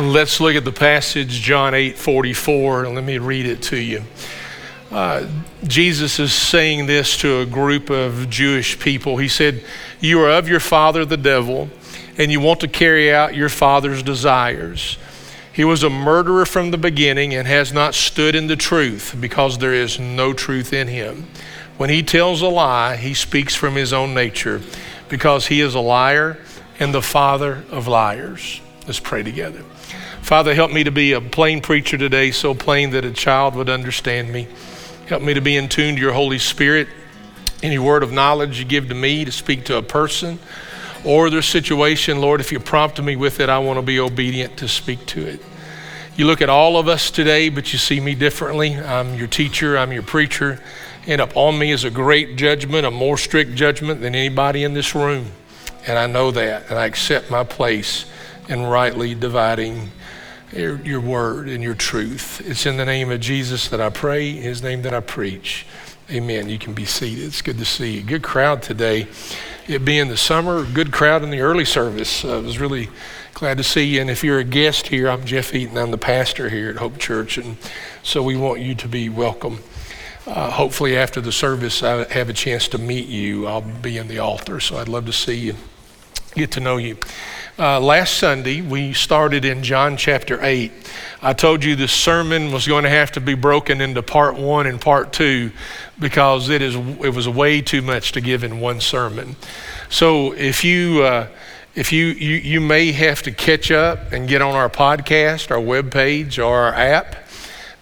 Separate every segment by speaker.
Speaker 1: Let's look at the passage, John 8 44, and let me read it to you. Uh, Jesus is saying this to a group of Jewish people. He said, You are of your father, the devil, and you want to carry out your father's desires. He was a murderer from the beginning and has not stood in the truth because there is no truth in him. When he tells a lie, he speaks from his own nature because he is a liar and the father of liars. Let's pray together. Father, help me to be a plain preacher today, so plain that a child would understand me. Help me to be in tune to your Holy Spirit. Any word of knowledge you give to me to speak to a person or their situation, Lord, if you prompt me with it, I want to be obedient to speak to it. You look at all of us today, but you see me differently. I'm your teacher, I'm your preacher, and upon me is a great judgment, a more strict judgment than anybody in this room. And I know that, and I accept my place in rightly dividing your, your word and your truth. It's in the name of Jesus that I pray, his name that I preach. Amen. You can be seated. It's good to see you. Good crowd today. It being the summer, good crowd in the early service. I was really glad to see you. And if you're a guest here, I'm Jeff Eaton. I'm the pastor here at Hope Church. And so we want you to be welcome. Uh, hopefully, after the service, I have a chance to meet you. I'll be in the altar, so I'd love to see you, get to know you. Uh, last Sunday, we started in John chapter 8. I told you this sermon was going to have to be broken into part one and part two because it, is, it was way too much to give in one sermon. So if you, uh, if you, you, you may have to catch up and get on our podcast, our webpage, or our app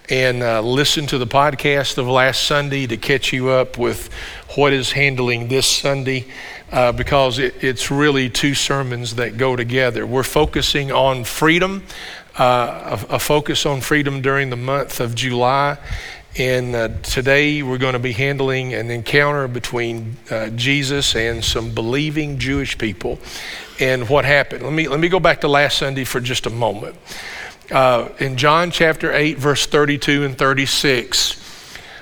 Speaker 1: and uh, listen to the podcast of last Sunday to catch you up with what is handling this Sunday uh, because it, it's really two sermons that go together. We're focusing on freedom, uh, a, a, focus on freedom during the month of July. And uh, today we're going to be handling an encounter between uh, Jesus and some believing Jewish people and what happened. Let me, let me go back to last Sunday for just a moment. Uh, in John chapter 8, verse 32 and 36,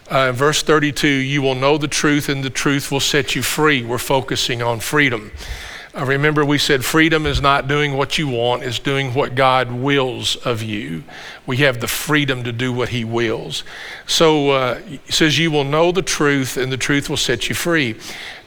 Speaker 1: uh, verse 32, you will know the truth and the truth will set you free. We're focusing on freedom. Uh, remember, we said freedom is not doing what you want, it's doing what God wills of you. We have the freedom to do what He wills. So uh, says, You will know the truth, and the truth will set you free.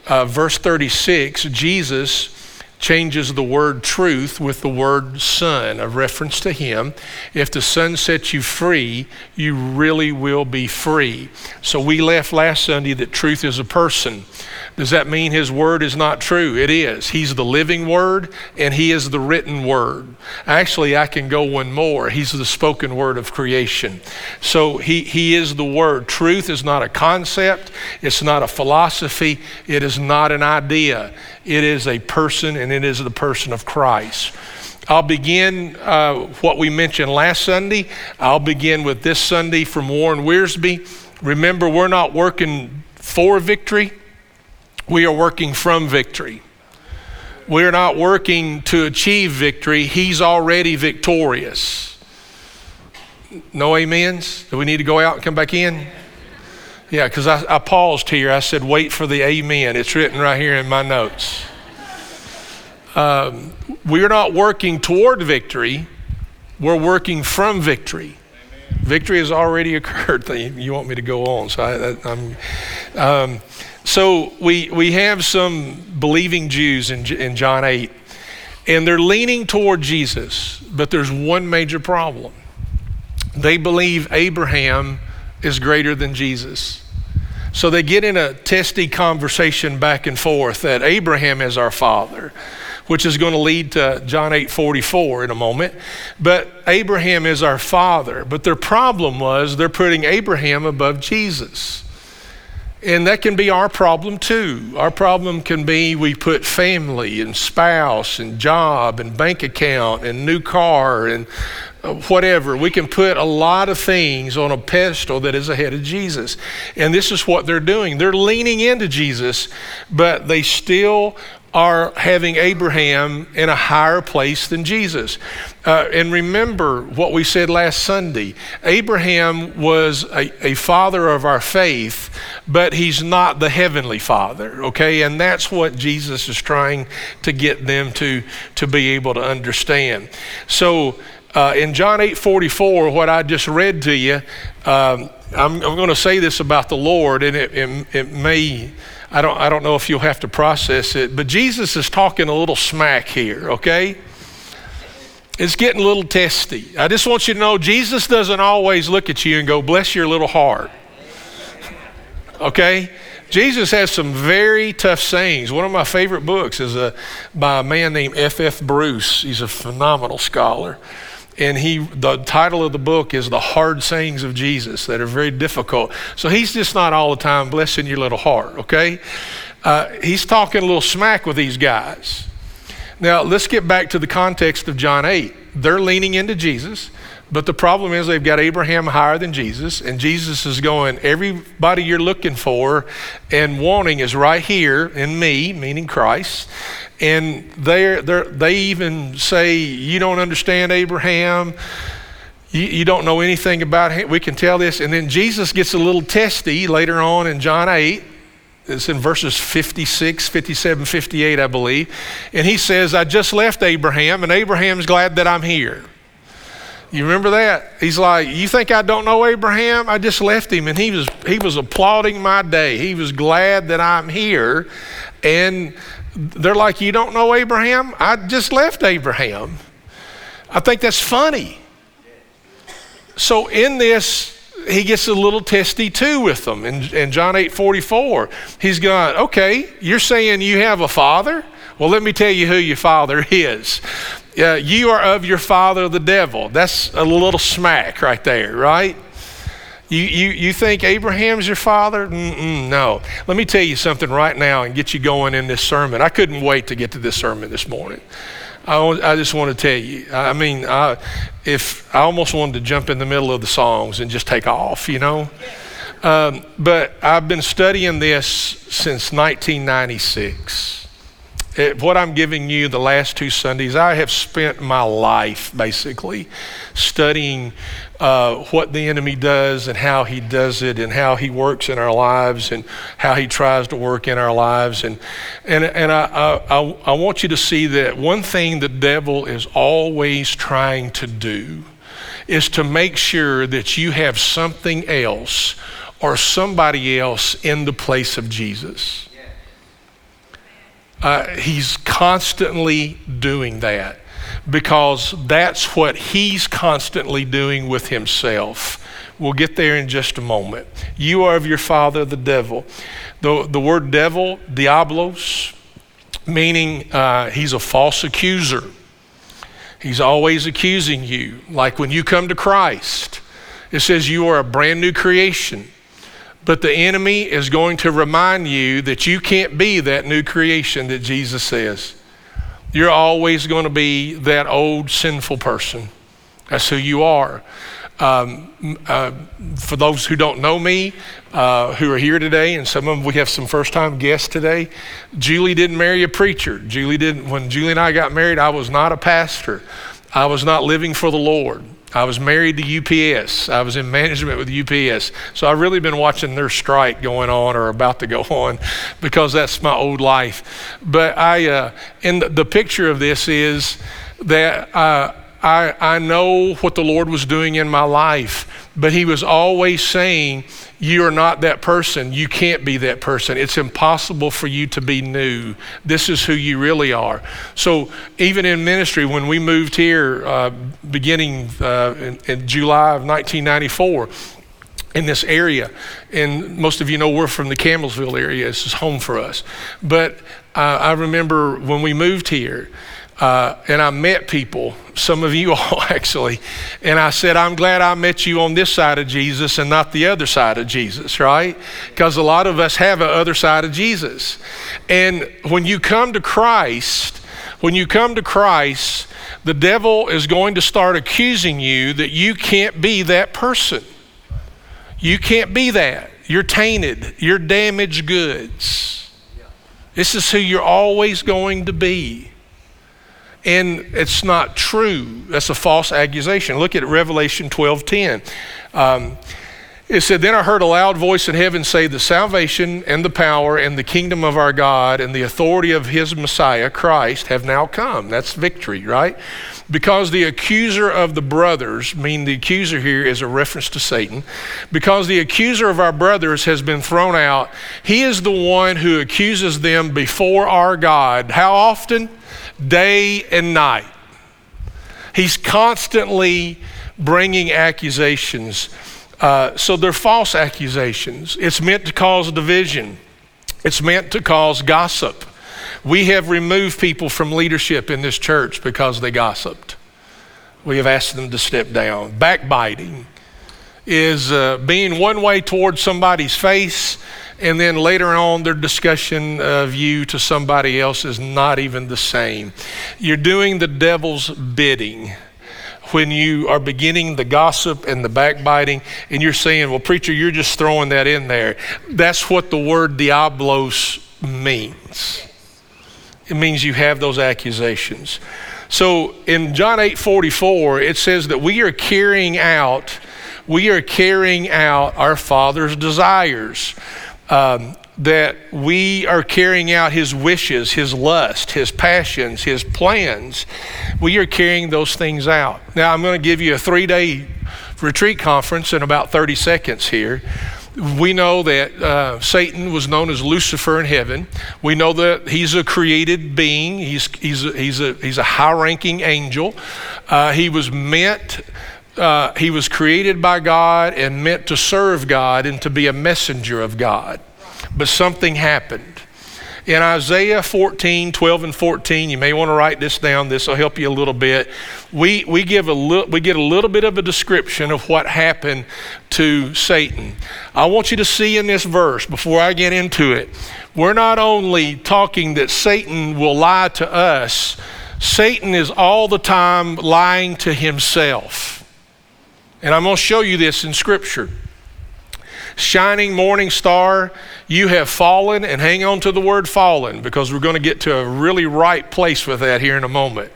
Speaker 1: Uh, verse 36, Jesus changes the word truth with the word son, a reference to him. If the son sets you free, you really will be free. So we left last Sunday that truth is a person. Does that mean his word is not true? It is. He's the living word and he is the written word. Actually, I can go one more. He's the spoken word of creation. So he, he is the word. Truth is not a concept, it's not a philosophy, it is not an idea. It is a person and it is the person of Christ. I'll begin uh, what we mentioned last Sunday. I'll begin with this Sunday from Warren Wiersbe. Remember, we're not working for victory, we are working from victory. We're not working to achieve victory, He's already victorious. No amens? Do we need to go out and come back in? Yeah, because I, I paused here. I said, wait for the amen. It's written right here in my notes. Um, we're not working toward victory, we're working from victory. Victory has already occurred. You want me to go on? So, I, um, so we we have some believing Jews in, in John eight, and they're leaning toward Jesus, but there's one major problem. They believe Abraham is greater than Jesus. So they get in a testy conversation back and forth that Abraham is our father, which is going to lead to John 8 44 in a moment. But Abraham is our father. But their problem was they're putting Abraham above Jesus. And that can be our problem too. Our problem can be we put family and spouse and job and bank account and new car and uh, whatever. We can put a lot of things on a pedestal that is ahead of Jesus. And this is what they're doing. They're leaning into Jesus, but they still are having Abraham in a higher place than Jesus. Uh, and remember what we said last Sunday Abraham was a, a, father of our faith, but he's not the heavenly father, okay? And that's what Jesus is trying to get them to, to be able to understand. So, Uh, in John 8 44, what I just read to you, um, I'm, I'm going to say this about the Lord, and it, it, it may, I don't, I don't know if you'll have to process it, but Jesus is talking a little smack here, okay? It's getting a little testy. I just want you to know Jesus doesn't always look at you and go, bless your little heart. Okay? Jesus has some very tough sayings. One of my favorite books is a, by a man named F.F. Bruce. He's a phenomenal scholar. And he, the title of the book is The Hard Sayings of Jesus that are very difficult. So he's just not all the time blessing your little heart, okay? Uh, he's talking a little smack with these guys. Now, let's get back to the context of John 8. They're leaning into Jesus, but the problem is they've got Abraham higher than Jesus, and Jesus is going, Everybody you're looking for and wanting is right here in me, meaning Christ. And they're, they even say, You don't understand Abraham. You, you, don't know anything about him. We can tell this. And then Jesus gets a little testy later on in John 8. It's in verses 56, 57, 58, I believe. And he says, I just left Abraham, and Abraham's glad that I'm here. You remember that? He's like, You think I don't know Abraham? I just left him, and he was, he was applauding my day. He was glad that I'm here. And they're like, You don't know Abraham? I just left Abraham. I think that's funny. So, in this, he gets a little testy too with them. In, in John 8 44, he's going, Okay, you're saying you have a father? Well, let me tell you who your father is. Uh, you are of your father, the devil. That's a little smack right there, right? You, you, you think Abraham's your father? Mm-mm, no. Let me tell you something right now and get you going in this sermon. I couldn't wait to get to this sermon this morning. I, I just want to tell you. I mean, I, if I almost wanted to jump in the middle of the songs and just take off, you know. Um, but I've been studying this since 1996 it, what I'm giving you the last two Sundays, I have spent my life basically studying uh, what the enemy does and how he does it and how he works in our lives and how he tries to work in our lives. And, and, and I, I, I want you to see that one thing the devil is always trying to do is to make sure that you have something else or somebody else in the place of Jesus. Uh, he's constantly doing that because that's what he's constantly doing with himself. We'll get there in just a moment. You are of your father, the devil. The, the word devil, diablos, meaning uh, he's a false accuser. He's always accusing you. Like when you come to Christ, it says you are a brand new creation. But the enemy is going to remind you that you can't be that new creation that Jesus says. You're always going to be that old sinful person. That's who you are. Um, uh, for those who don't know me, uh, who are here today, and some of them we have some first time guests today, Julie didn't marry a preacher. Julie didn't, when Julie and I got married, I was not a pastor. I was not living for the Lord. I was married to UPS. I was in management with UPS. So I've really been watching their strike going on or about to go on because that's my old life. But I, uh, and the, picture of this is that uh, I, I know what the Lord was doing in my life, but He was always saying, You are not that person. You can't be that person. It's impossible for you to be new. This is who you really are. So, even in ministry, when we moved here uh, beginning uh, in, in July of 1994, in this area. And most of you know we're from the Campbellsville area. This is home for us. But uh, I remember when we moved here, uh, and I met people, some of you all actually, and I said, I'm glad I met you on this side of Jesus and not the other side of Jesus, right? Because a lot of us have a other side of Jesus. And when you come to Christ, when you come to Christ, the devil is going to start accusing you that you can't be that person. You can't be that. You're tainted. You're damaged goods. This is who you're always going to be and it's not true. That's a false accusation. Look at Revelation 12:10. Um, it said, Then I heard a loud voice in heaven say, The salvation and the power and the kingdom of our God and the authority of his Messiah, Christ, have now come. That's victory, right? because the accuser of the brothers, mean the accuser here is a reference to Satan, because the accuser of our brothers has been thrown out, he is the one who accuses them before our God. How often? Day and night. He's constantly bringing accusations. Uh, so they're false accusations. It's meant to cause division, it's meant to cause gossip. We have removed people from leadership in this church because they gossiped. We have asked them to step down. Backbiting is uh, being one way towards somebody's face, and then later on, their discussion of you to somebody else is not even the same. You're doing the devil's bidding when you are beginning the gossip and the backbiting, and you're saying, Well, preacher, you're just throwing that in there. That's what the word diablos means. It means you have those accusations. So in John 8 44, it says that we are carrying out, we are carrying out our Father's desires. Um, that we are carrying out his wishes, his lust, his passions, his plans. We are carrying those things out. Now, I'm going to give you a three day retreat conference in about 30 seconds here. We know that uh, Satan was known as Lucifer in heaven. We know that he's a created being, he's, he's, a, he's, a, he's a high ranking angel. Uh, he was meant. Uh, he was created by God and meant to serve God and to be a messenger of God. But something happened. In Isaiah 14, 12 and 14, you may want to write this down. This will help you a little bit. We, we, give a li- we get a little bit of a description of what happened to Satan. I want you to see in this verse, before I get into it, we're not only talking that Satan will lie to us, Satan is all the time lying to himself. And I'm going to show you this in Scripture shining morning star, you have fallen, and hang on to the word fallen because we're going to get to a really right place with that here in a moment.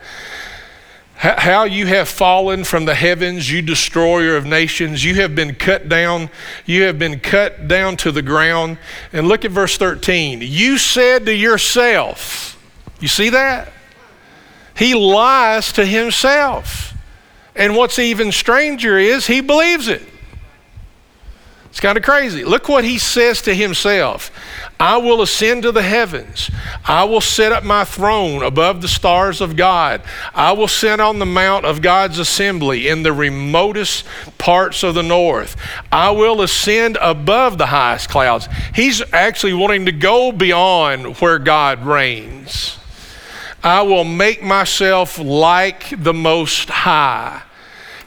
Speaker 1: How you have fallen from the heavens, you destroyer of nations. You have been cut down. You have been cut down to the ground. And look at verse 13. You said to yourself, you see that? He lies to himself. And what's even stranger is he believes it. It's kind of crazy. Look what he says to himself I will ascend to the heavens. I will set up my throne above the stars of God. I will sit on the mount of God's assembly in the remotest parts of the north. I will ascend above the highest clouds. He's actually wanting to go beyond where God reigns. I will make myself like the Most High.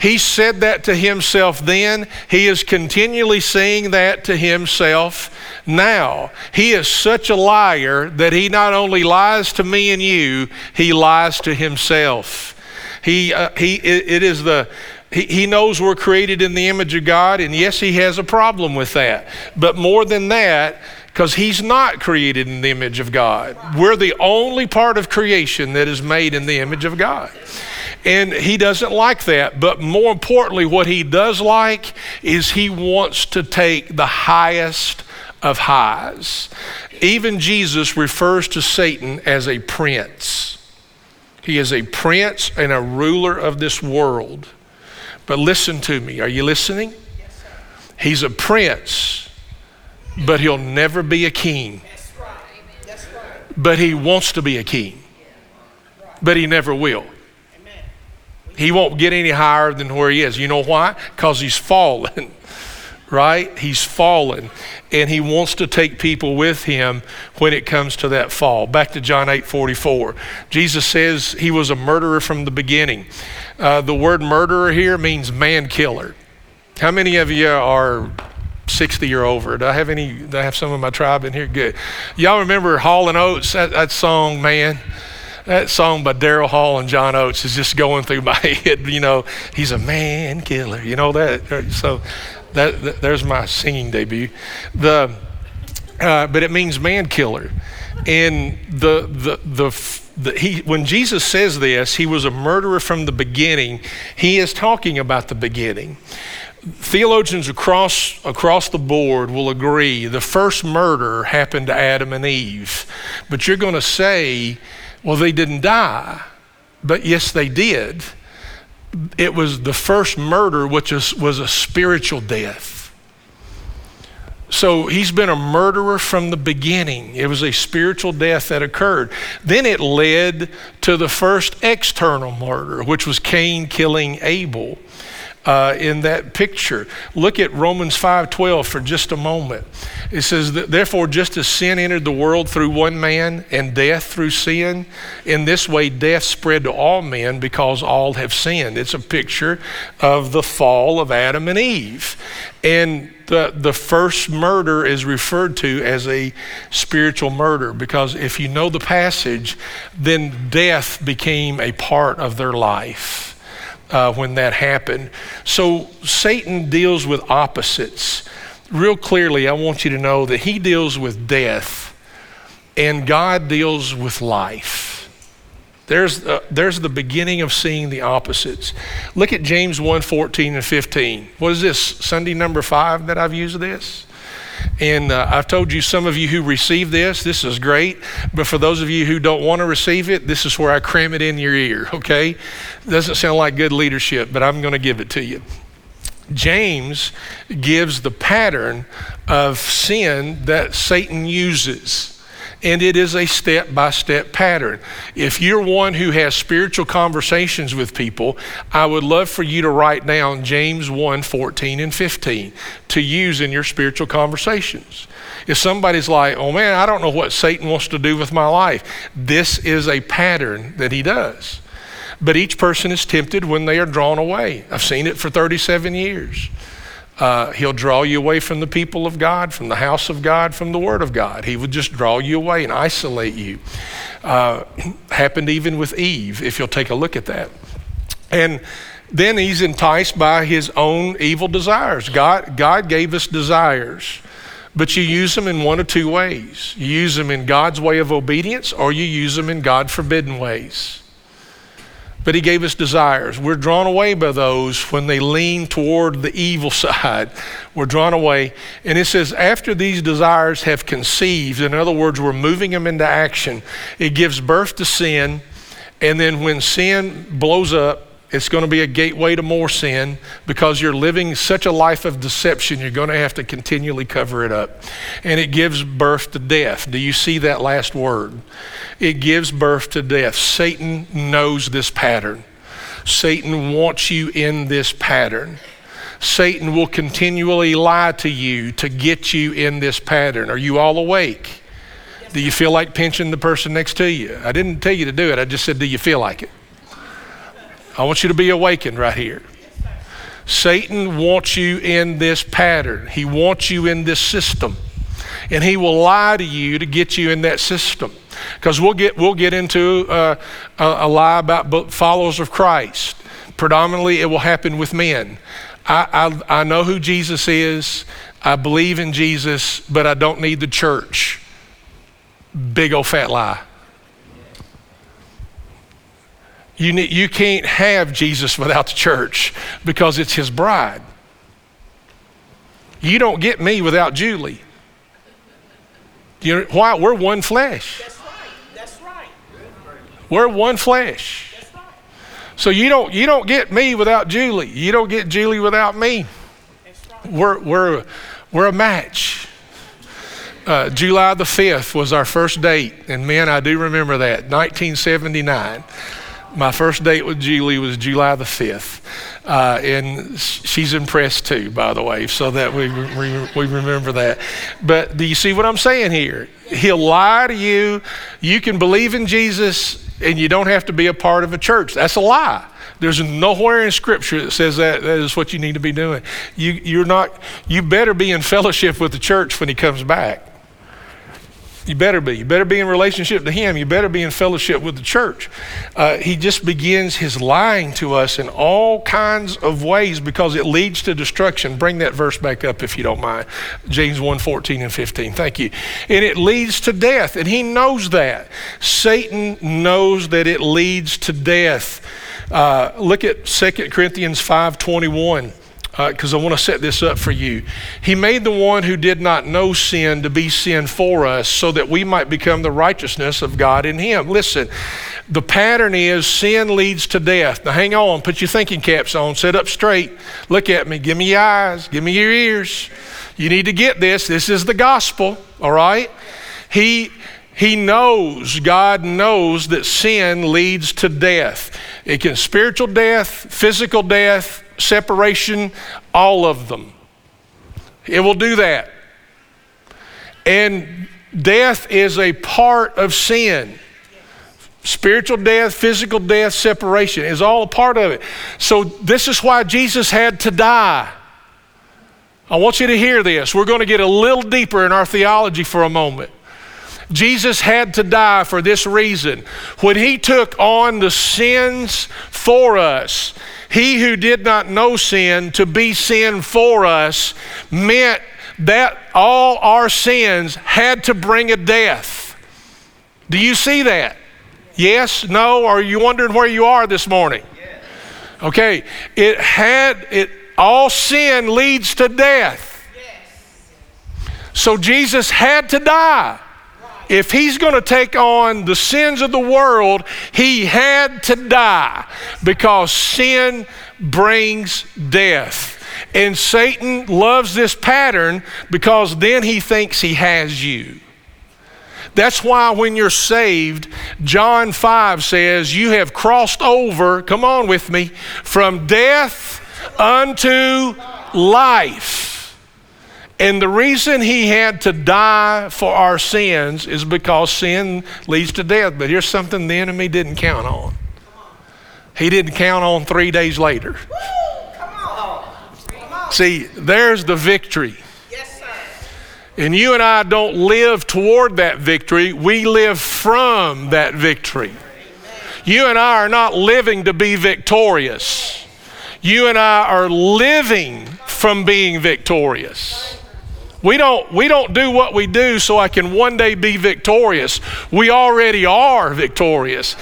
Speaker 1: He said that to himself then. He is continually saying that to himself now. He is such a liar that he not only lies to me and you, he lies to himself. He, uh, he, it is the, he, he knows we're created in the image of God, and yes, he has a problem with that. But more than that, because he's not created in the image of God. We're the only part of creation that is made in the image of God. And he doesn't like that. But more importantly, what he does like is he wants to take the highest of highs. Even Jesus refers to Satan as a prince. He is a prince and a ruler of this world. But listen to me. Are you listening? He's a prince, but he'll never be a king. But he wants to be a king, but he never will. He won't get any higher than where he is. You know why? Because he's fallen, right? He's fallen. And he wants to take people with him when it comes to that fall. Back to John 8 44. Jesus says he was a murderer from the beginning. Uh, the word murderer here means man killer. How many of you are 60 or over. Do I have any? Do I have some of my tribe in here? Good. Y'all remember Hall and Oates? That, that song, man that song by Daryl Hall and John Oates is just going through my head. You know, he's a man killer. You know that. So that, that there's my singing debut. The uh, but it means man killer, and the the the. The, he, when Jesus says this, he was a murderer from the beginning. He is talking about the beginning. Theologians across, across the board will agree the first murder happened to Adam and Eve. But you're going to say well, they didn't die, but yes, they did. it was the first murder, which was, was a spiritual death. So he's been a murderer from the beginning. It was a spiritual death that occurred. Then it led to the first external murder, which was Cain killing Abel uh, in that picture. Look at Romans 5:12 for just a moment. It says, "Therefore, just as sin entered the world through one man, and death through sin, in this way death spread to all men because all have sinned." It's a picture of the fall of Adam and Eve, and the, the first murder is referred to as a spiritual murder because if you know the passage, then death became a part of their life uh, when that happened. So Satan deals with opposites. Real clearly, I want you to know that he deals with death and God deals with life. There's, uh, there's the beginning of seeing the opposites. Look at James 1 14 and 15. What is this? Sunday number five that I've used this? And uh, I've told you, some of you who receive this, this is great. But for those of you who don't want to receive it, this is where I cram it in your ear, okay? Doesn't sound like good leadership, but I'm going to give it to you. James gives the pattern of sin that Satan uses and it is a step by step pattern. If you're one who has spiritual conversations with people, I would love for you to write down James 1 14 and 15 to use in your spiritual conversations. If somebody's like, oh man, I don't know what Satan wants to do with my life, this is a pattern that he does. But each person is tempted when they are drawn away. I've seen it for 37 years. Uh, he'll draw you away from the people of God, from the house of God, from the Word of God. He would just draw you away and isolate you. Uh, happened even with Eve, if you'll take a look at that. And then he's enticed by his own evil desires. God, God gave us desires, but you use them in one of two ways. You use them in God's way of obedience, or you use them in God forbidden ways but he gave us desires. We're drawn away by those when they lean toward the evil side. We're drawn away. And it says, after these desires have conceived, in other words, we're moving them into action, it gives birth to sin. And then when sin blows up, it's going to be a gateway to more sin because you're living such a life of deception, you're going to have to continually cover it up. And it gives birth to death. Do you see that last word? It gives birth to death. Satan knows this pattern. Satan wants you in this pattern. Satan will continually lie to you to get you in this pattern. Are you all awake? Do you feel like pinching the person next to you? I didn't tell you to do it. I just said, Do you feel like it? I want you to be awakened right here. Satan wants you in this pattern, he wants you in this system. And he will lie to you to get you in that system. Because we'll get, we'll get into uh, a, a, lie about followers of Christ. Predominantly, it will happen with men. I, I, I know who Jesus is, I believe in Jesus, but I don't need the church. Big old fat lie. You, need, you can't have Jesus without the church because it's his bride. You don't get me without Julie. You know, why? We're one flesh.
Speaker 2: That's right. That's right.
Speaker 1: We're one flesh.
Speaker 2: That's right.
Speaker 1: So you don't you don't get me without Julie. You don't get Julie without me.
Speaker 2: That's right.
Speaker 1: We're we're we're a match. Uh, July the 5th was our first date, and man, I do remember that, 1979. My first date with Julie was July the 5th. Uh, and she's impressed too, by the way, so that we, we, remember that. But do you see what I'm saying here? He'll lie to you. You can believe in Jesus and you don't have to be a part of a church. That's a lie. There's nowhere in Scripture that says that that is what you need to be doing. You, you're not, you better be in fellowship with the church when he comes back. You better be. You better be in relationship to Him. You better be in fellowship with the church. Uh, he just begins his lying to us in all kinds of ways because it leads to destruction. Bring that verse back up if you don't mind. James 1 14 and 15. Thank you. And it leads to death, and he knows that. Satan knows that it leads to death. Uh, look at 2 Corinthians 5 21. Because uh, I want to set this up for you. He made the one who did not know sin to be sin for us so that we might become the righteousness of God in him. Listen, the pattern is sin leads to death. Now hang on, put your thinking caps on, sit up straight, look at me, give me your eyes, give me your ears. You need to get this. This is the gospel, all right? He he knows, God knows that sin leads to death. It can spiritual death, physical death, separation, all of them. It will do that. And death is a part of sin. Spiritual death, physical death, separation is all a part of it. So, this is why Jesus had to die. I want you to hear this. We're going to get a little deeper in our theology for a moment. Jesus had to die for this reason. When he took on the sins for us, he who did not know sin to be sin for us meant that all our sins had to bring a death. Do you see that? Yes? No? Are you wondering where you are this morning? Okay. It had it all sin leads to death. So Jesus had to die if he's going to take on the sins of the world, he had to die because sin brings death. And Satan loves this pattern because then he thinks he has you. That's why when you're saved, John 5 says, You have crossed over, come on with me, from death unto life. And the reason he had to die for our sins is because sin leads to death. But here's something the enemy didn't count on. He didn't count on three days later. See, there's the victory. And you and I don't live toward that victory, we live from that victory. You and I are not living to be victorious. You and I are living from being victorious. We don't, we don't do what we do so I can one day be victorious. We already are victorious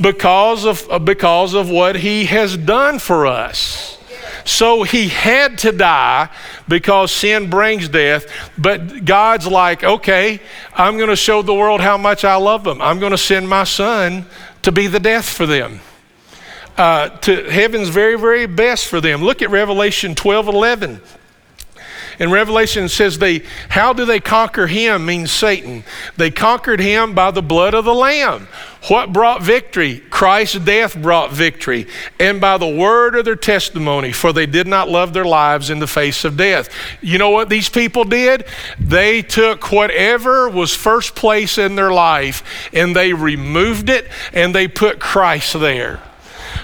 Speaker 1: because of, uh, because of what He has done for us. So He had to die because sin brings death. But God's like, okay, I'm going to show the world how much I love them. I'm going to send my Son to be the death for them. Uh, to heaven's very, very best for them. Look at Revelation 12 11. In Revelation, it says they, how do they conquer him means Satan. They conquered him by the blood of the Lamb. What brought victory? Christ's death brought victory. And by the word of their testimony, for they did not love their lives in the face of death. You know what these people did? They took whatever was first place in their life and they removed it and they put Christ there.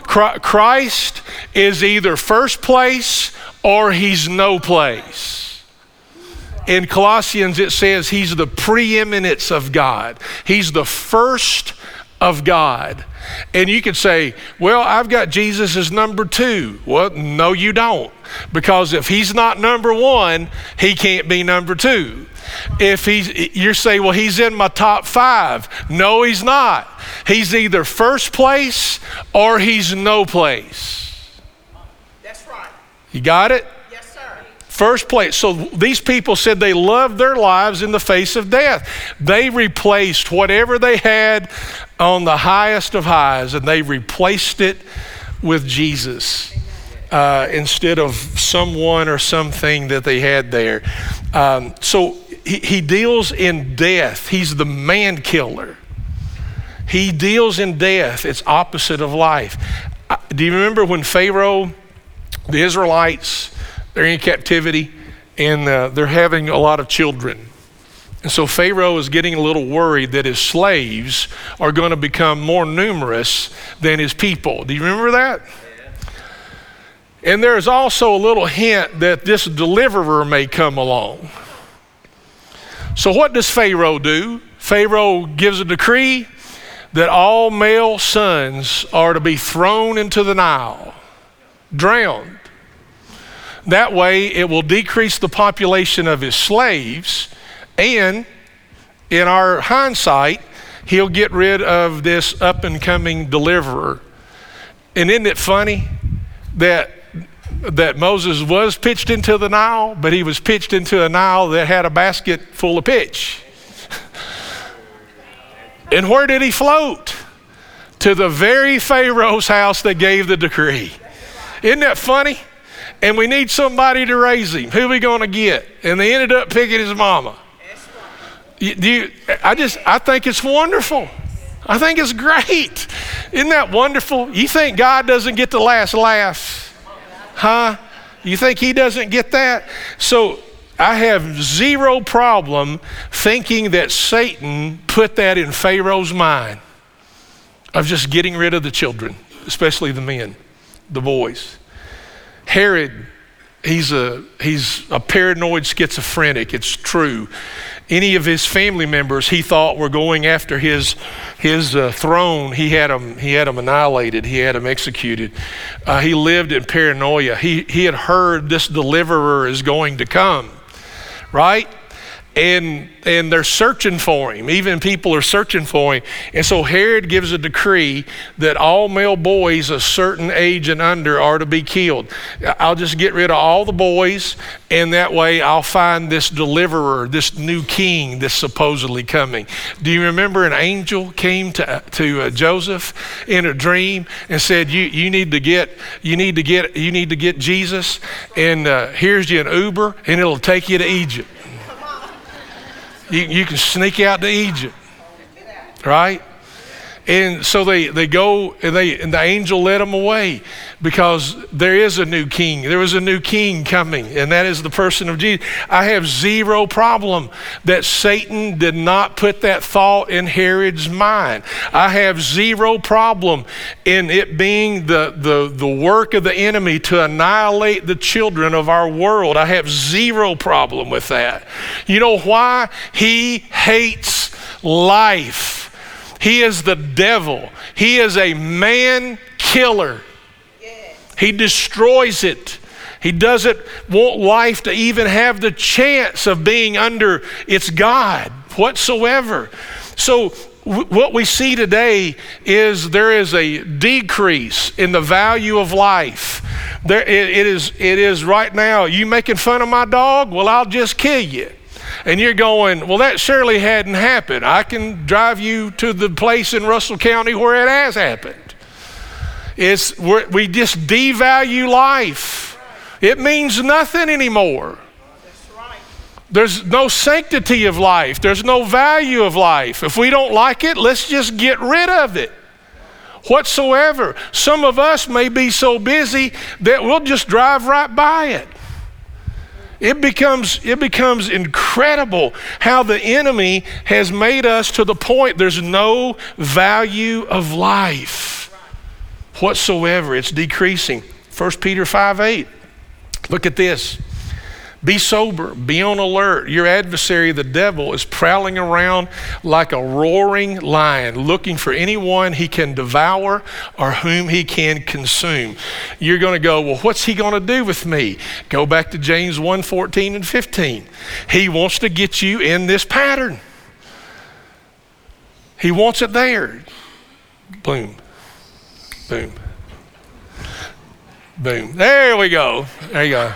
Speaker 1: Christ is either first place or he's no place. In Colossians, it says he's the preeminence of God, he's the first of God. And you could say, well, I've got Jesus as number two. Well, no, you don't. Because if he's not number one, he can't be number two. If he's, you say, well, he's in my top five. No, he's not. He's either first place or he's no place. You got it?
Speaker 2: Yes, sir.
Speaker 1: First place. So these people said they loved their lives in the face of death. They replaced whatever they had on the highest of highs and they replaced it with Jesus. Uh, instead of someone or something that they had there. Um, so he, he deals in death. He's the man killer. He deals in death. It's opposite of life. Do you remember when Pharaoh the Israelites, they're in captivity and uh, they're having a lot of children. And so Pharaoh is getting a little worried that his slaves are going to become more numerous than his people. Do you remember that? And there is also a little hint that this deliverer may come along. So, what does Pharaoh do? Pharaoh gives a decree that all male sons are to be thrown into the Nile, drowned. That way, it will decrease the population of his slaves, and in our hindsight, he'll get rid of this up and coming deliverer. And isn't it funny that that Moses was pitched into the Nile, but he was pitched into a Nile that had a basket full of pitch. and where did he float? To the very Pharaoh's house that gave the decree. Isn't that funny? And we need somebody to raise him. Who we going to get? And they ended up picking his mama. You, I just, I think it's wonderful. I think it's great. Isn't that wonderful? You think God doesn't get the last laugh? Huh? You think He doesn't get that? So I have zero problem thinking that Satan put that in Pharaoh's mind of just getting rid of the children, especially the men, the boys. Herod, he's a, he's a paranoid schizophrenic. It's true any of his family members he thought were going after his, his uh, throne, he had, them, he had them annihilated, he had them executed. Uh, he lived in paranoia. He, he had heard this deliverer is going to come, right? And and they're searching for him. Even people are searching for him. And so Herod gives a decree that all male boys a certain age and under are to be killed. I'll just get rid of all the boys, and that way I'll find this deliverer, this new king that's supposedly coming. Do you remember an angel came to to uh, Joseph in a dream and said, "You you need to get you need to get you need to get Jesus, and uh, here's you an Uber, and it'll take you to Egypt." You, you can sneak out to Egypt, right? And so they, they go and, they, and the angel led them away because there is a new king. There was a new king coming, and that is the person of Jesus. I have zero problem that Satan did not put that thought in Herod's mind. I have zero problem in it being the, the, the work of the enemy to annihilate the children of our world. I have zero problem with that. You know why? He hates life. He is the devil. He is a man killer. He destroys it. He doesn't want life to even have the chance of being under its God whatsoever. So, w- what we see today is there is a decrease in the value of life. There, it, it, is, it is right now, you making fun of my dog? Well, I'll just kill you and you're going, well, that surely hadn't happened. I can drive you to the place in Russell County where it has happened. It's, we just devalue life. It means nothing anymore. There's no sanctity of life. There's no value of life. If we don't like it, let's just get rid of it whatsoever. Some of us may be so busy that we'll just drive right by it. It becomes, it becomes incredible how the enemy has made us to the point there's no value of life whatsoever. It's decreasing. 1 Peter 5 8. Look at this. Be sober, be on alert. Your adversary, the devil, is prowling around like a roaring lion, looking for anyone he can devour or whom he can consume. You're going to go, well, what's he going to do with me? Go back to James 1 14 and 15. He wants to get you in this pattern, he wants it there. Boom, boom, boom. There we go. There you go.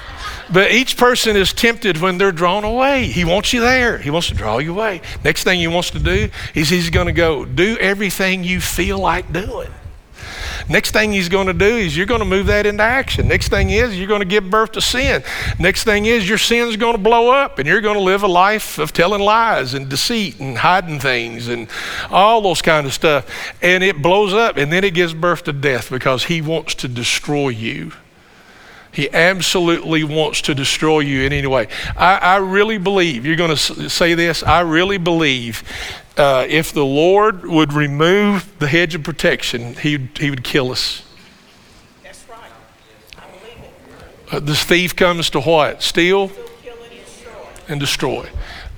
Speaker 1: But each person is tempted when they're drawn away. He wants you there. He wants to draw you away. Next thing he wants to do is he's going to go do everything you feel like doing. Next thing he's going to do is you're going to move that into action. Next thing is you're going to give birth to sin. Next thing is your sin's going to blow up and you're going to live a life of telling lies and deceit and hiding things and all those kind of stuff. And it blows up and then it gives birth to death because he wants to destroy you. He absolutely wants to destroy you in any way. I, I really believe, you're going to say this, I really believe uh, if the Lord would remove the hedge of protection, he, he would kill us.
Speaker 2: That's right. I believe
Speaker 1: it. Uh, this thief comes to what? Steal and destroy.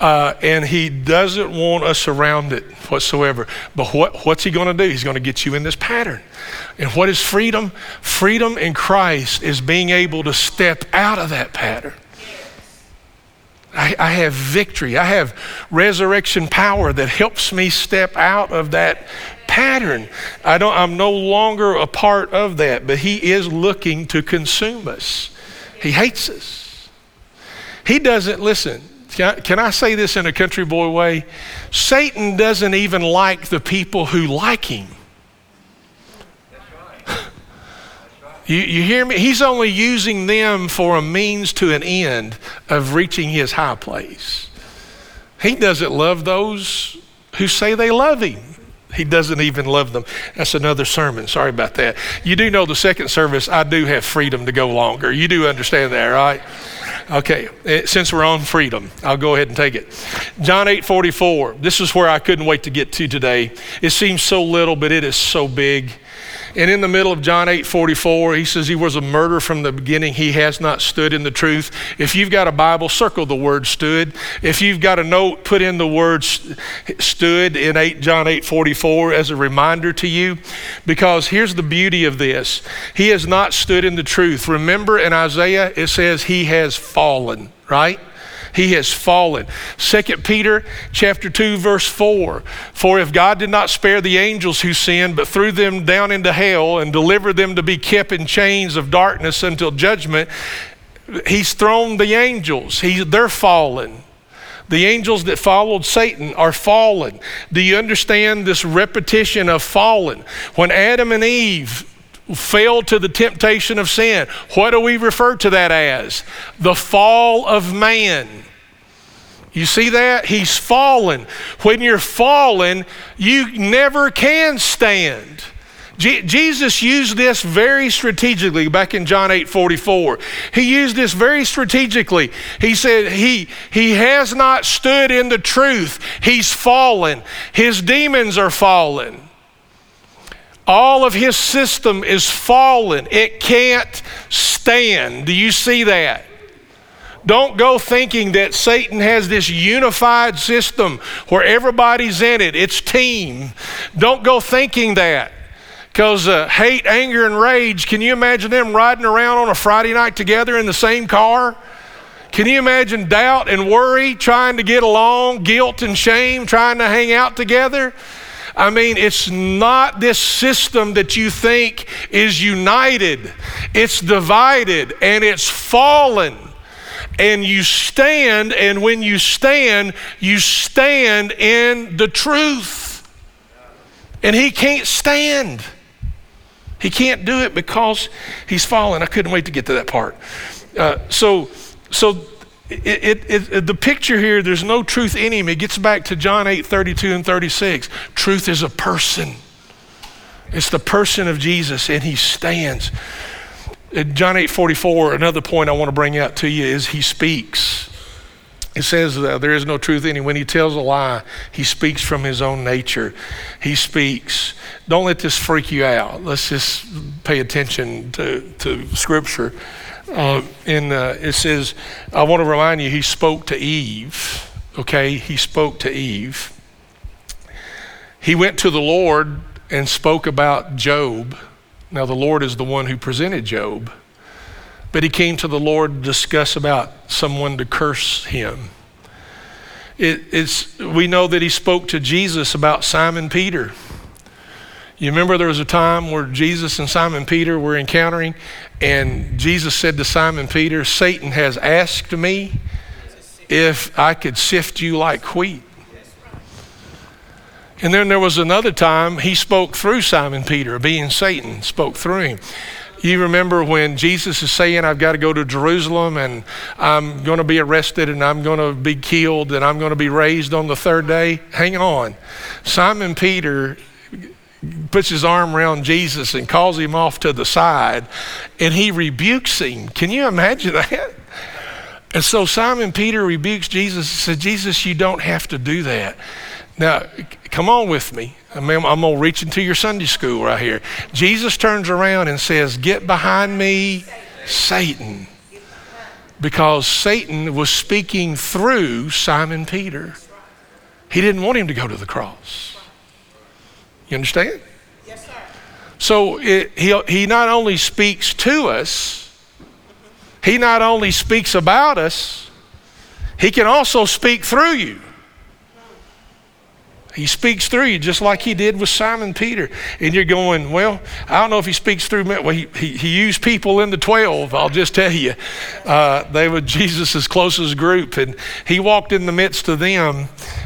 Speaker 1: Uh, and he doesn't want us around it whatsoever. But what, what's he going to do? He's going to get you in this pattern. And what is freedom? Freedom in Christ is being able to step out of that pattern. I, I, have victory. I have resurrection power that helps me step out of that pattern. I don't, I'm no longer a part of that, but he is looking to consume us. He hates us. He doesn't, listen, can I, can I say this in a country boy way? Satan doesn't even like the people who like him. You, you hear me? He's only using them for a means to an end of reaching his high place. He doesn't love those who say they love him. He doesn't even love them. That's another sermon. Sorry about that. You do know the second service, I do have freedom to go longer. You do understand that, right? Okay, eh, since we're on freedom, I'll go ahead and take it. John 8 44. This is where I couldn't wait to get to today. It seems so little, but it is so big. And in the middle of John 8 44, he says he was a murderer from the beginning. He has not stood in the truth. If you've got a Bible, circle the word stood. If you've got a note, put in the word stood in 8, John 8 44 as a reminder to you. Because here's the beauty of this He has not stood in the truth. Remember in Isaiah, it says he has fallen, right? He has fallen. 2 Peter chapter 2 verse 4. For if God did not spare the angels who sinned, but threw them down into hell and delivered them to be kept in chains of darkness until judgment, he's thrown the angels. He, they're fallen. The angels that followed Satan are fallen. Do you understand this repetition of fallen? When Adam and Eve fell to the temptation of sin. What do we refer to that as? The fall of man. You see that? He's fallen. When you're fallen, you never can stand. Je- Jesus used this very strategically back in John 8 44. He used this very strategically. He said, he, he has not stood in the truth. He's fallen. His demons are fallen. All of his system is fallen. It can't stand. Do you see that? Don't go thinking that Satan has this unified system where everybody's in it, it's team. Don't go thinking that. Because uh, hate, anger, and rage, can you imagine them riding around on a Friday night together in the same car? Can you imagine doubt and worry trying to get along, guilt and shame trying to hang out together? I mean, it's not this system that you think is united, it's divided and it's fallen. And you stand, and when you stand, you stand in the truth. And he can't stand. He can't do it because he's fallen. I couldn't wait to get to that part. Uh, so, so it, it, it, the picture here, there's no truth in him. It gets back to John 8 32 and 36. Truth is a person, it's the person of Jesus, and he stands. In John 8 44, another point I want to bring out to you is he speaks. It says there is no truth in him. When he tells a lie, he speaks from his own nature. He speaks. Don't let this freak you out. Let's just pay attention to, to Scripture. Uh, and uh, it says, I want to remind you, he spoke to Eve. Okay, he spoke to Eve. He went to the Lord and spoke about Job. Now, the Lord is the one who presented Job. But he came to the Lord to discuss about someone to curse him. It, it's, we know that he spoke to Jesus about Simon Peter. You remember there was a time where Jesus and Simon Peter were encountering, and Jesus said to Simon Peter, Satan has asked me if I could sift you like wheat. And then there was another time he spoke through Simon Peter, being Satan, spoke through him. You remember when Jesus is saying, I've got to go to Jerusalem and I'm going to be arrested and I'm going to be killed and I'm going to be raised on the third day? Hang on. Simon Peter puts his arm around Jesus and calls him off to the side and he rebukes him. Can you imagine that? And so Simon Peter rebukes Jesus and said, Jesus, you don't have to do that. Now, come on with me. I mean, I'm going to reach into your Sunday school right here. Jesus turns around and says, Get behind me, Satan. Because Satan was speaking through Simon Peter. He didn't want him to go to the cross. You understand?
Speaker 2: Yes, sir.
Speaker 1: So it, he, he not only speaks to us, he not only speaks about us, he can also speak through you. He speaks through you just like he did with Simon Peter. And you're going, well, I don't know if he speaks through me. Well, he, he, he used people in the 12, I'll just tell you. Uh, they were Jesus' closest group. And he walked in the midst of them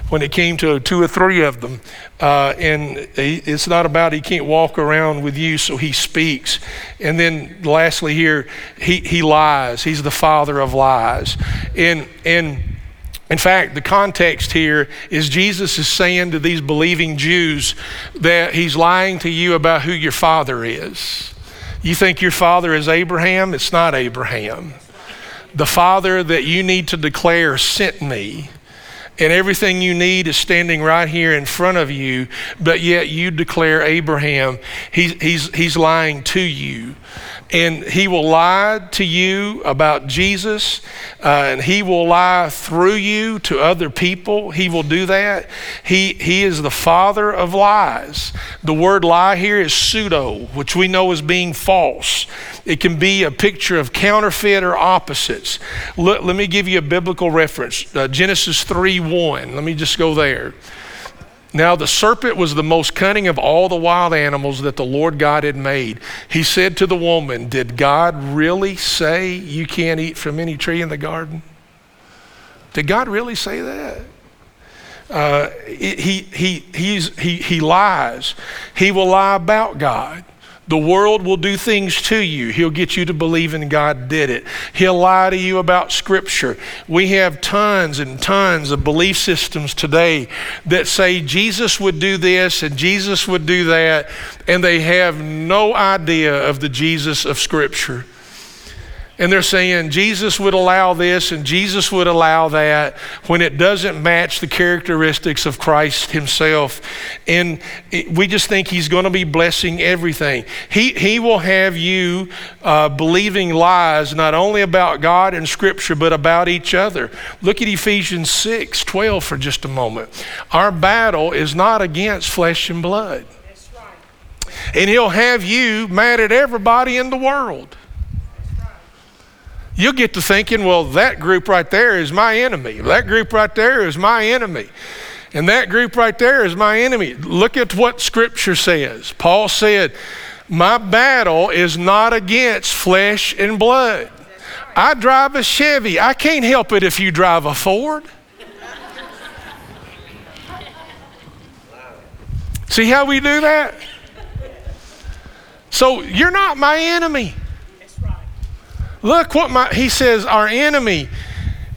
Speaker 1: when it came to two or three of them. Uh, and he, it's not about he can't walk around with you, so he speaks. And then lastly, here, he, he lies. He's the father of lies. And, and, in fact, the context here is Jesus is saying to these believing Jews that he's lying to you about who your father is. You think your father is Abraham? It's not Abraham. The father that you need to declare sent me. And everything you need is standing right here in front of you, but yet you declare Abraham. He's, he's, he's lying to you and he will lie to you about Jesus, uh, and he will lie through you to other people. He will do that. He, he is the father of lies. The word lie here is pseudo, which we know as being false. It can be a picture of counterfeit or opposites. Look, let me give you a biblical reference uh, Genesis 3 1. Let me just go there. Now the serpent was the most cunning of all the wild animals that the Lord God had made. He said to the woman, Did God really say you can't eat from any tree in the garden? Did God really say that? Uh, he, he, he's, he, he lies. He will lie about God. The world will do things to you. He'll get you to believe in God did it. He'll lie to you about Scripture. We have tons and tons of belief systems today that say Jesus would do this and Jesus would do that, and they have no idea of the Jesus of Scripture and they're saying Jesus would allow this and Jesus would allow that when it doesn't match the characteristics of Christ Himself. And it, we just think He's going to be blessing everything. He, he will have you uh, believing lies not only about God and Scripture, but about each other. Look at Ephesians 6 12 for just a moment. Our battle is not against flesh and blood. And He'll have you mad at everybody in the world you'll get to thinking, well, that group right there is my enemy. That group right there is my enemy. And that group right there is my enemy. Look at what Scripture says. Paul said, My battle is not against flesh and blood. I drive a Chevy. I can't help it if you drive a Ford. See how we do that? So you're not my enemy. Look what my, he says, our enemy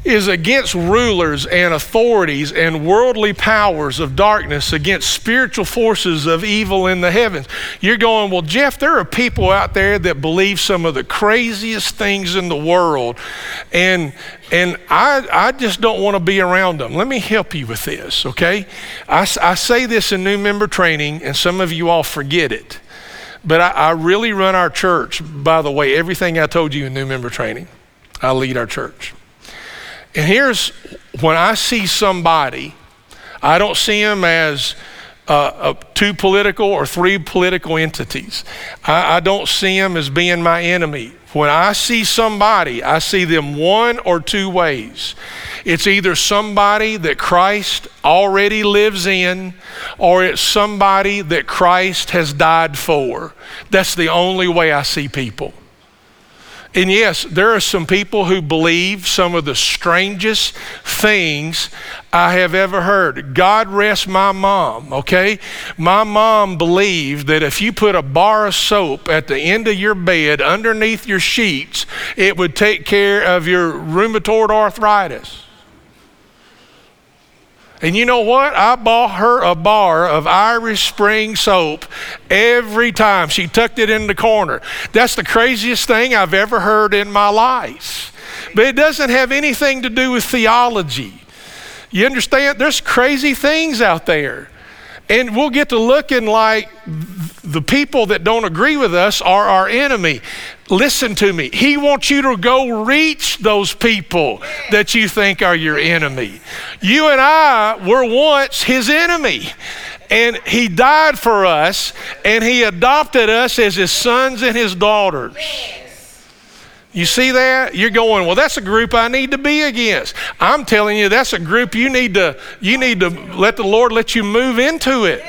Speaker 1: is against rulers and authorities and worldly powers of darkness, against spiritual forces of evil in the heavens. You're going, well, Jeff, there are people out there that believe some of the craziest things in the world, and and I, I just don't want to be around them. Let me help you with this, okay? I, I say this in new member training, and some of you all forget it. But I, I really run our church, by the way, everything I told you in new member training, I lead our church. And here's when I see somebody, I don't see them as uh, uh, two political or three political entities. I, I don't see them as being my enemy. When I see somebody, I see them one or two ways. It's either somebody that Christ already lives in, or it's somebody that Christ has died for. That's the only way I see people. And yes, there are some people who believe some of the strangest things I have ever heard. God rest my mom, okay? My mom believed that if you put a bar of soap at the end of your bed underneath your sheets, it would take care of your rheumatoid arthritis. And you know what? I bought her a bar of Irish Spring soap every time. She tucked it in the corner. That's the craziest thing I've ever heard in my life. But it doesn't have anything to do with theology. You understand? There's crazy things out there. And we'll get to looking like the people that don't agree with us are our enemy. Listen to me. He wants you to go reach those people that you think are your enemy. You and I were once his enemy. And he died for us and he adopted us as his sons and his daughters. You see that? You're going, well, that's a group I need to be against. I'm telling you, that's a group you need to you need to let the Lord let you move into it.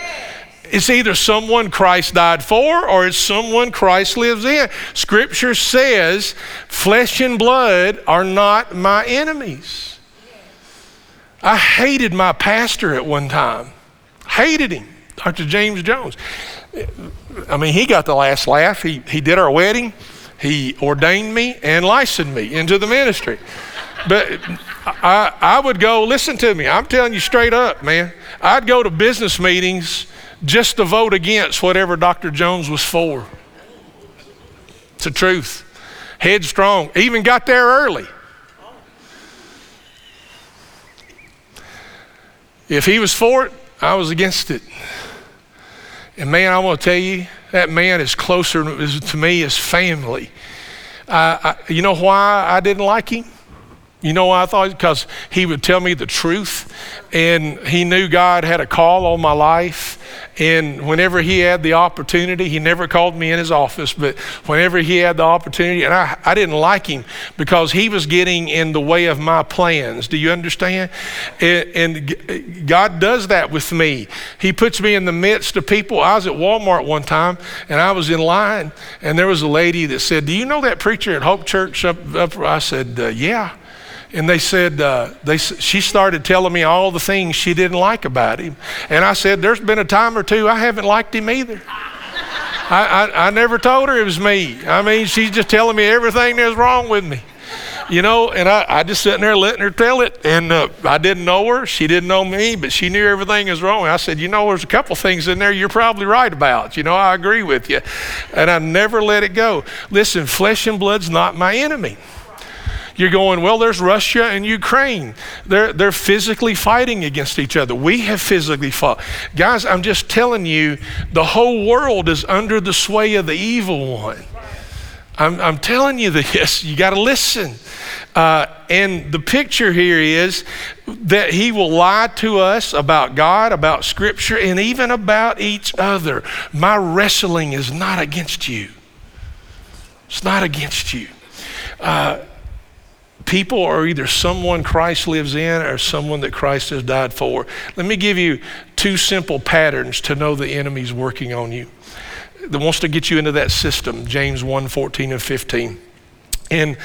Speaker 1: It's either someone Christ died for or it's someone Christ lives in. Scripture says, flesh and blood are not my enemies. I hated my pastor at one time. Hated him, Dr. James Jones. I mean, he got the last laugh. He, he did our wedding. He ordained me and licensed me into the ministry. But I, I would go, listen to me, I'm telling you straight up, man. I'd go to business meetings just to vote against whatever Dr. Jones was for. It's the truth. Headstrong. Even got there early. If he was for it, I was against it. And man, I want to tell you, that man is closer to me as family. I, you know why I didn't like him? You know why I thought? Because he would tell me the truth, and he knew God had a call on my life. And whenever he had the opportunity, he never called me in his office, but whenever he had the opportunity, and I, I didn't like him because he was getting in the way of my plans. Do you understand? And, and God does that with me. He puts me in the midst of people. I was at Walmart one time, and I was in line, and there was a lady that said, Do you know that preacher at Hope Church up, up? I said, uh, Yeah and they said uh, they she started telling me all the things she didn't like about him. And i said there's been a time or two i haven't liked him either. I, I, I never told her it was me. I mean she's just telling me everything that's wrong with me. You know and i, I just sitting there letting her tell it. And uh, i didn't know her. She didn't know me but she knew everything was wrong. I said you know there's a couple things in there you're probably right about. You know i agree with you. And i never let it go. Listen flesh and blood's not my enemy you're going, well, there's Russia and Ukraine. They're, they're physically fighting against each other. We have physically fought. Guys, I'm just telling you, the whole world is under the sway of the evil one. I'm, I'm telling you this. You got to listen. Uh, and the picture here is that he will lie to us about God, about Scripture, and even about each other. My wrestling is not against you. It's not against you. Uh, people are either someone Christ lives in or someone that Christ has died for. Let me give you two simple patterns to know the enemy's working on you. That wants to get you into that system, James 1 14 and 15. And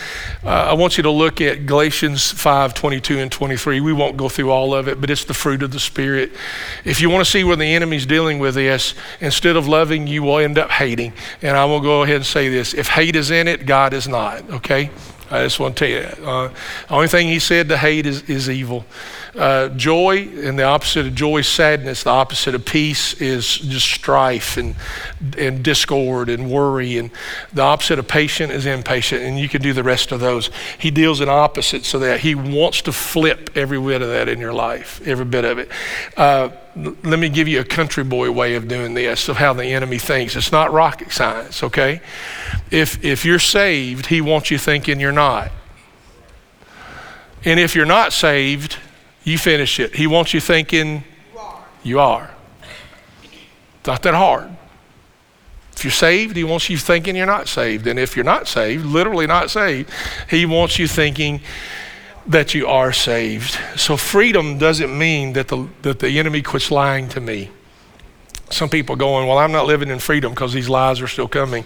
Speaker 1: uh, I want you to look at Galatians 5 22 and 23. We won't go through all of it, but it's the fruit of the Spirit. If you want to see where the enemy's dealing with this, instead of loving, you will end up hating. And I will go ahead and say this if hate is in it, God is not, okay? I just want to tell you. Uh, the only thing he said to hate is, is evil. Uh, joy, and the opposite of joy is sadness. The opposite of peace is just strife and, and discord and worry. And the opposite of patient is impatient. And you can do the rest of those. He deals in opposites so that he wants to flip every bit of that in your life, every bit of it. Uh, let me give you a country boy way of doing this, of how the enemy thinks. It's not rocket science, okay? If, if you're saved, he wants you thinking you're not. And if you're not saved, you finish it. He wants you thinking you are. It's not that hard. If you're saved, he wants you thinking you're not saved. And if you're not saved, literally not saved, he wants you thinking that you are saved. So freedom doesn't mean that the, that the enemy quits lying to me. Some people going, well, I'm not living in freedom because these lies are still coming.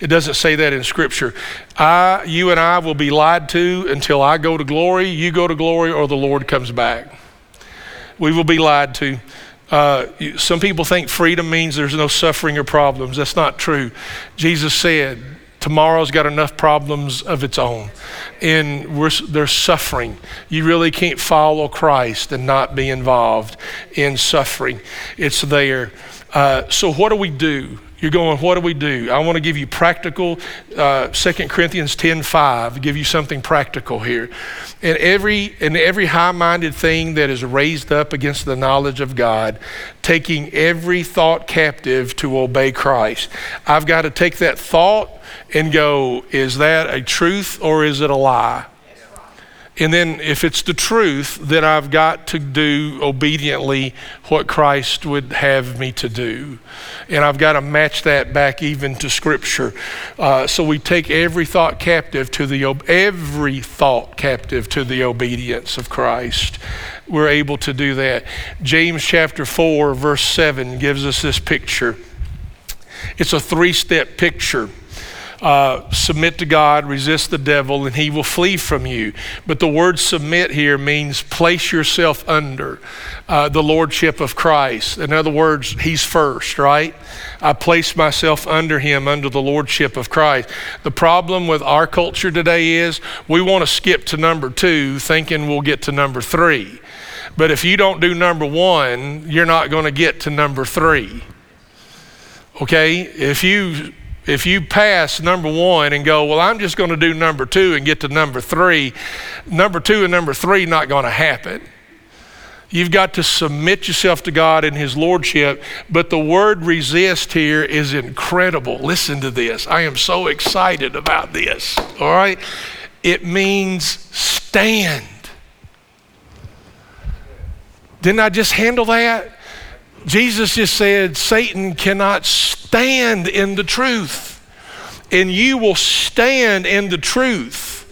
Speaker 1: It doesn't say that in Scripture. I, you and I will be lied to until I go to glory, you go to glory, or the Lord comes back. We will be lied to. Uh, some people think freedom means there's no suffering or problems. That's not true. Jesus said, Tomorrow's got enough problems of its own, and we're, there's suffering. You really can't follow Christ and not be involved in suffering. It's there. Uh, so, what do we do? You're going, what do we do? I want to give you practical, uh, 2 Corinthians 10 5, give you something practical here. And every, and every high minded thing that is raised up against the knowledge of God, taking every thought captive to obey Christ. I've got to take that thought and go, is that a truth or is it a lie? And then if it's the truth, then I've got to do obediently what Christ would have me to do. And I've got to match that back even to Scripture. Uh, so we take every thought captive to the every thought captive to the obedience of Christ. We're able to do that. James chapter 4, verse 7 gives us this picture. It's a three step picture uh, submit to God, resist the devil, and he will flee from you. But the word submit here means place yourself under uh, the lordship of Christ. In other words, he's first, right? I place myself under him, under the lordship of Christ. The problem with our culture today is we want to skip to number two, thinking we'll get to number three. But if you don't do number one, you're not going to get to number three. Okay? If you if you pass number one and go, well, I'm just going to do number two and get to number three, number two and number three not going to happen. You've got to submit yourself to God in His Lordship. But the word resist here is incredible. Listen to this. I am so excited about this. All right? It means stand. Didn't I just handle that? Jesus just said Satan cannot stand in the truth, and you will stand in the truth.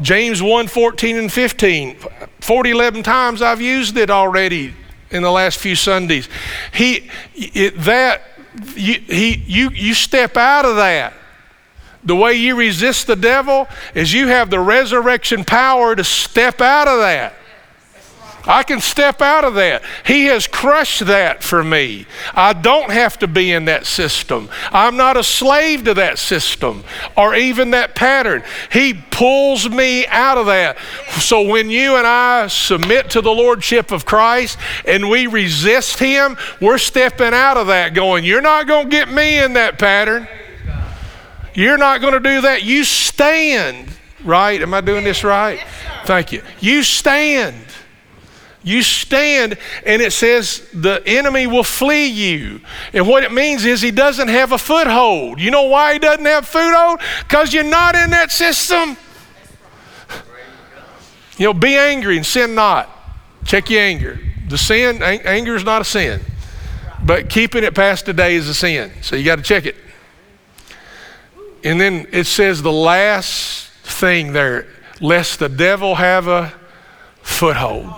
Speaker 1: James 1 14 and 15. 40, 11 times I've used it already in the last few Sundays. He, it, that, you, he, you, you step out of that. The way you resist the devil is you have the resurrection power to step out of that. I can step out of that. He has crushed that for me. I don't have to be in that system. I'm not a slave to that system or even that pattern. He pulls me out of that. So when you and I submit to the Lordship of Christ and we resist Him, we're stepping out of that, going, You're not going to get me in that pattern. You're not going to do that. You stand, right? Am I doing this right? Thank you. You stand. You stand, and it says the enemy will flee you. And what it means is he doesn't have a foothold. You know why he doesn't have foothold? Because you're not in that system. You know, be angry and sin not. Check your anger. The sin, anger is not a sin, but keeping it past the day is a sin. So you got to check it. And then it says the last thing there, lest the devil have a foothold.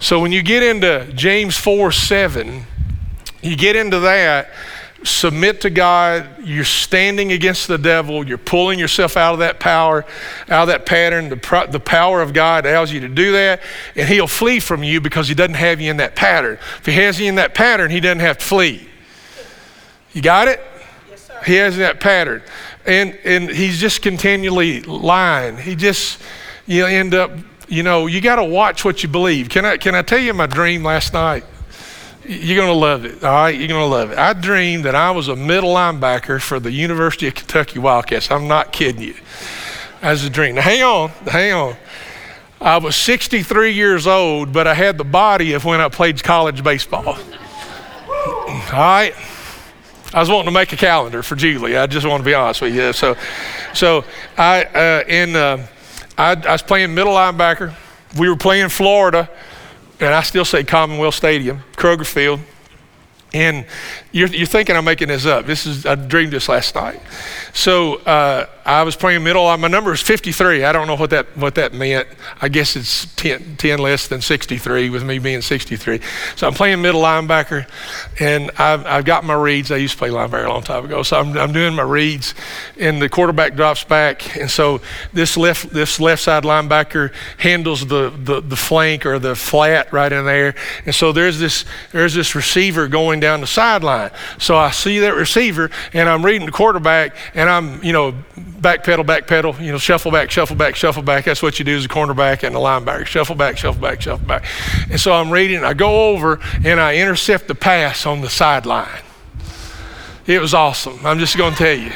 Speaker 1: So when you get into James 4 7, you get into that, submit to God, you're standing against the devil, you're pulling yourself out of that power, out of that pattern. The, the power of God allows you to do that, and He'll flee from you because He doesn't have you in that pattern. If He has you in that pattern, He doesn't have to flee. You got it?
Speaker 2: Yes, sir.
Speaker 1: He has that pattern. And, and He's just continually lying. He just, you end up you know, you got to watch what you believe. Can I, can I tell you my dream last night? You're going to love it, all right? You're going to love it. I dreamed that I was a middle linebacker for the University of Kentucky Wildcats. I'm not kidding you. As a dream. Now, hang on, hang on. I was 63 years old, but I had the body of when I played college baseball. All right? I was wanting to make a calendar for Julie. I just want to be honest with you. So, so I, uh, in, uh, I, I was playing middle linebacker. We were playing Florida, and I still say Commonwealth Stadium, Kroger Field. And you're, you're, thinking I'm making this up. This is I dreamed this last night. So uh, I was playing middle. My number is 53. I don't know what that what that meant. I guess it's 10, 10 less than 63 with me being 63. So I'm playing middle linebacker, and I've, I've got my reads. I used to play linebacker a long time ago. So I'm, I'm doing my reads, and the quarterback drops back, and so this left this left side linebacker handles the, the the flank or the flat right in there, and so there's this there's this receiver going down the sideline. So I see that receiver and I'm reading the quarterback and I'm, you know, back pedal, back pedal, you know, shuffle back, shuffle back, shuffle back. That's what you do as a cornerback and a linebacker. Shuffle back, shuffle back, shuffle back. And so I'm reading, I go over and I intercept the pass on the sideline. It was awesome. I'm just going to tell you.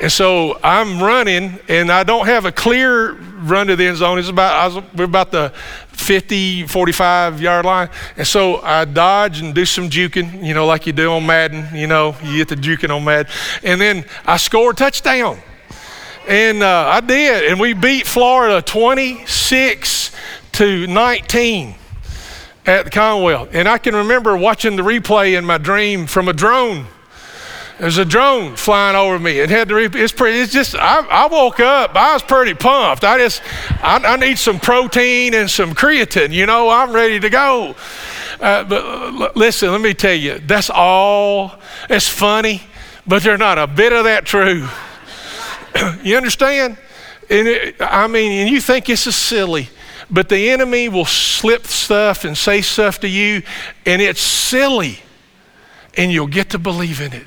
Speaker 1: And so I'm running, and I don't have a clear run to the end zone. It's about was, we're about the 50, 45 yard line, and so I dodge and do some juking, you know, like you do on Madden. You know, you get the juking on Madden, and then I score a touchdown. And uh, I did. And we beat Florida 26 to 19 at the Commonwealth. And I can remember watching the replay in my dream from a drone. There's a drone flying over me. It had to. It's pretty. It's just. I, I woke up. I was pretty pumped. I just. I, I, need some protein and some creatine. You know, I'm ready to go. Uh, but uh, listen, let me tell you. That's all. It's funny, but there's not a bit of that true. you understand? And it, I mean, and you think this is silly, but the enemy will slip stuff and say stuff to you, and it's silly, and you'll get to believe in it.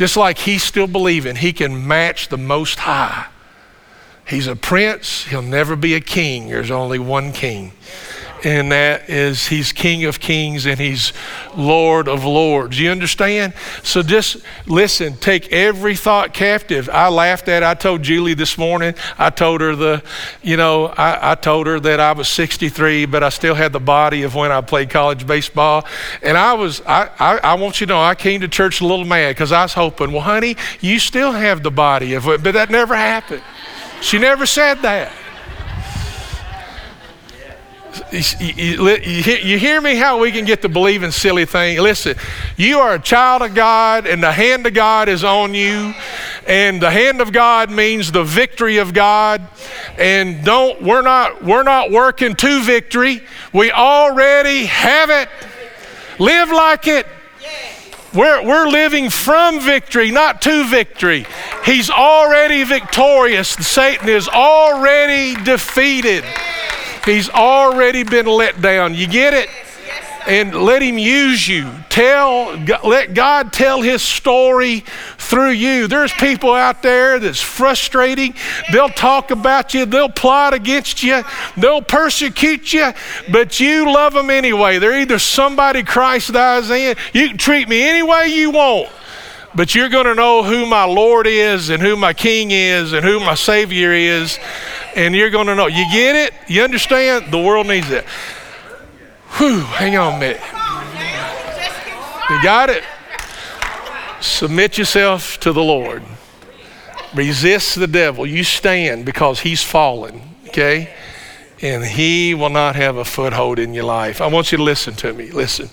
Speaker 1: Just like he's still believing he can match the Most High. He's a prince, he'll never be a king. There's only one king and that is He's King of Kings and He's Lord of Lords. You understand? So just listen, take every thought captive. I laughed at, I told Julie this morning, I told her the, you know, I, I told her that I was 63, but I still had the body of when I played college baseball. And I was, I, I, I want you to know, I came to church a little mad because I was hoping, well, honey, you still have the body of it, but that never happened. She never said that. You hear me how we can get to believe in silly things? Listen, you are a child of God, and the hand of God is on you. And the hand of God means the victory of God. And don't we're not we're not working to victory. We already have it. Live like it. We're, we're living from victory, not to victory. He's already victorious. Satan is already defeated. He's already been let down. You get it? And let him use you. Tell, let God tell his story through you. There's people out there that's frustrating. They'll talk about you, they'll plot against you, they'll persecute you, but you love them anyway. They're either somebody Christ dies in. You can treat me any way you want but you're going to know who my Lord is and who my King is and who my Savior is. And you're going to know. You get it? You understand? The world needs it. Whew, hang on a minute. You got it? Submit yourself to the Lord. Resist the devil. You stand because he's fallen, okay? And he will not have a foothold in your life. I want you to listen to me. Listen.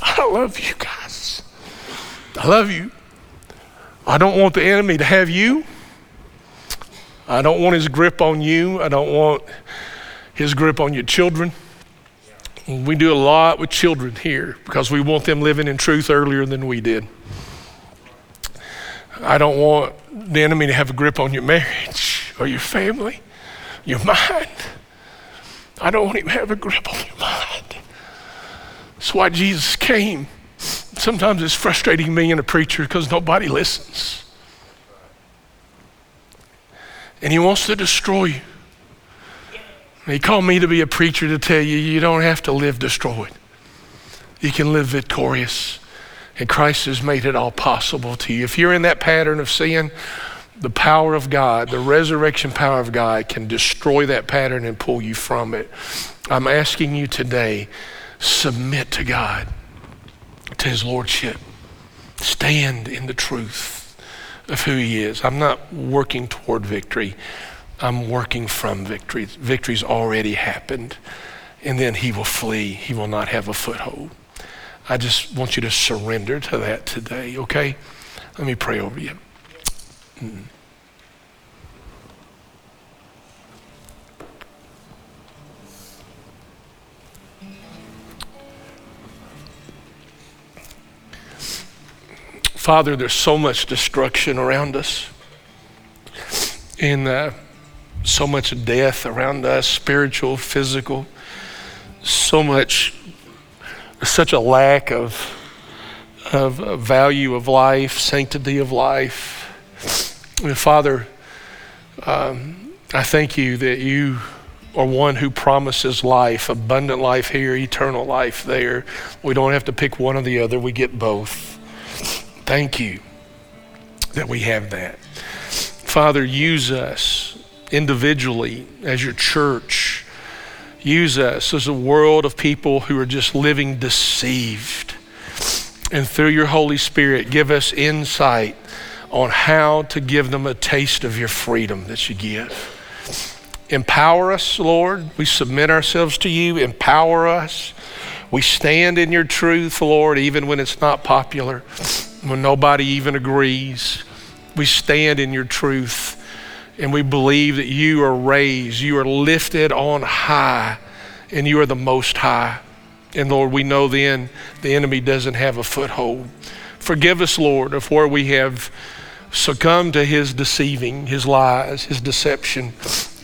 Speaker 1: I love you guys. I love you. I don't want the enemy to have you. I don't want his grip on you. I don't want his grip on your children. We do a lot with children here because we want them living in truth earlier than we did. I don't want the enemy to have a grip on your marriage or your family, your mind. I don't want him to have a grip on your mind. That's why Jesus came. Sometimes it's frustrating me and a preacher because nobody listens. And he wants to destroy you. He called me to be a preacher to tell you you don't have to live destroyed. You can live victorious. And Christ has made it all possible to you. If you're in that pattern of sin, the power of God, the resurrection power of God, can destroy that pattern and pull you from it. I'm asking you today submit to God, to His Lordship. Stand in the truth of who He is. I'm not working toward victory, I'm working from victory. Victory's already happened, and then He will flee, He will not have a foothold. I just want you to surrender to that today, okay? Let me pray over you. Mm. Father, there's so much destruction around us, and uh, so much death around us spiritual, physical, so much, such a lack of, of value of life, sanctity of life. And Father, um, I thank you that you are one who promises life, abundant life here, eternal life there. We don't have to pick one or the other, we get both. Thank you that we have that. Father, use us individually as your church. Use us as a world of people who are just living deceived. And through your Holy Spirit, give us insight on how to give them a taste of your freedom that you give. Empower us, Lord. We submit ourselves to you. Empower us. We stand in your truth, Lord, even when it's not popular, when nobody even agrees. We stand in your truth and we believe that you are raised, you are lifted on high, and you are the most high. And Lord, we know then the enemy doesn't have a foothold. Forgive us, Lord, of where we have succumbed to his deceiving, his lies, his deception,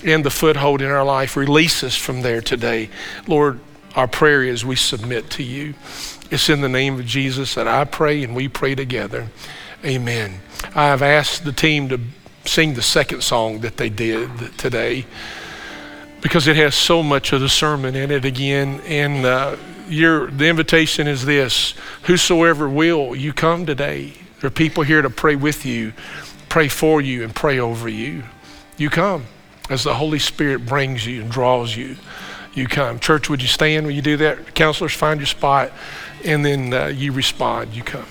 Speaker 1: and the foothold in our life. Release us from there today. Lord, our prayer is we submit to you. It's in the name of Jesus that I pray and we pray together. Amen. I have asked the team to sing the second song that they did today because it has so much of the sermon in it again. And uh, your, the invitation is this Whosoever will, you come today. There are people here to pray with you, pray for you, and pray over you. You come as the Holy Spirit brings you and draws you you come. Church, would you stand when you do that? Counselors, find your spot, and then uh, you respond. You come.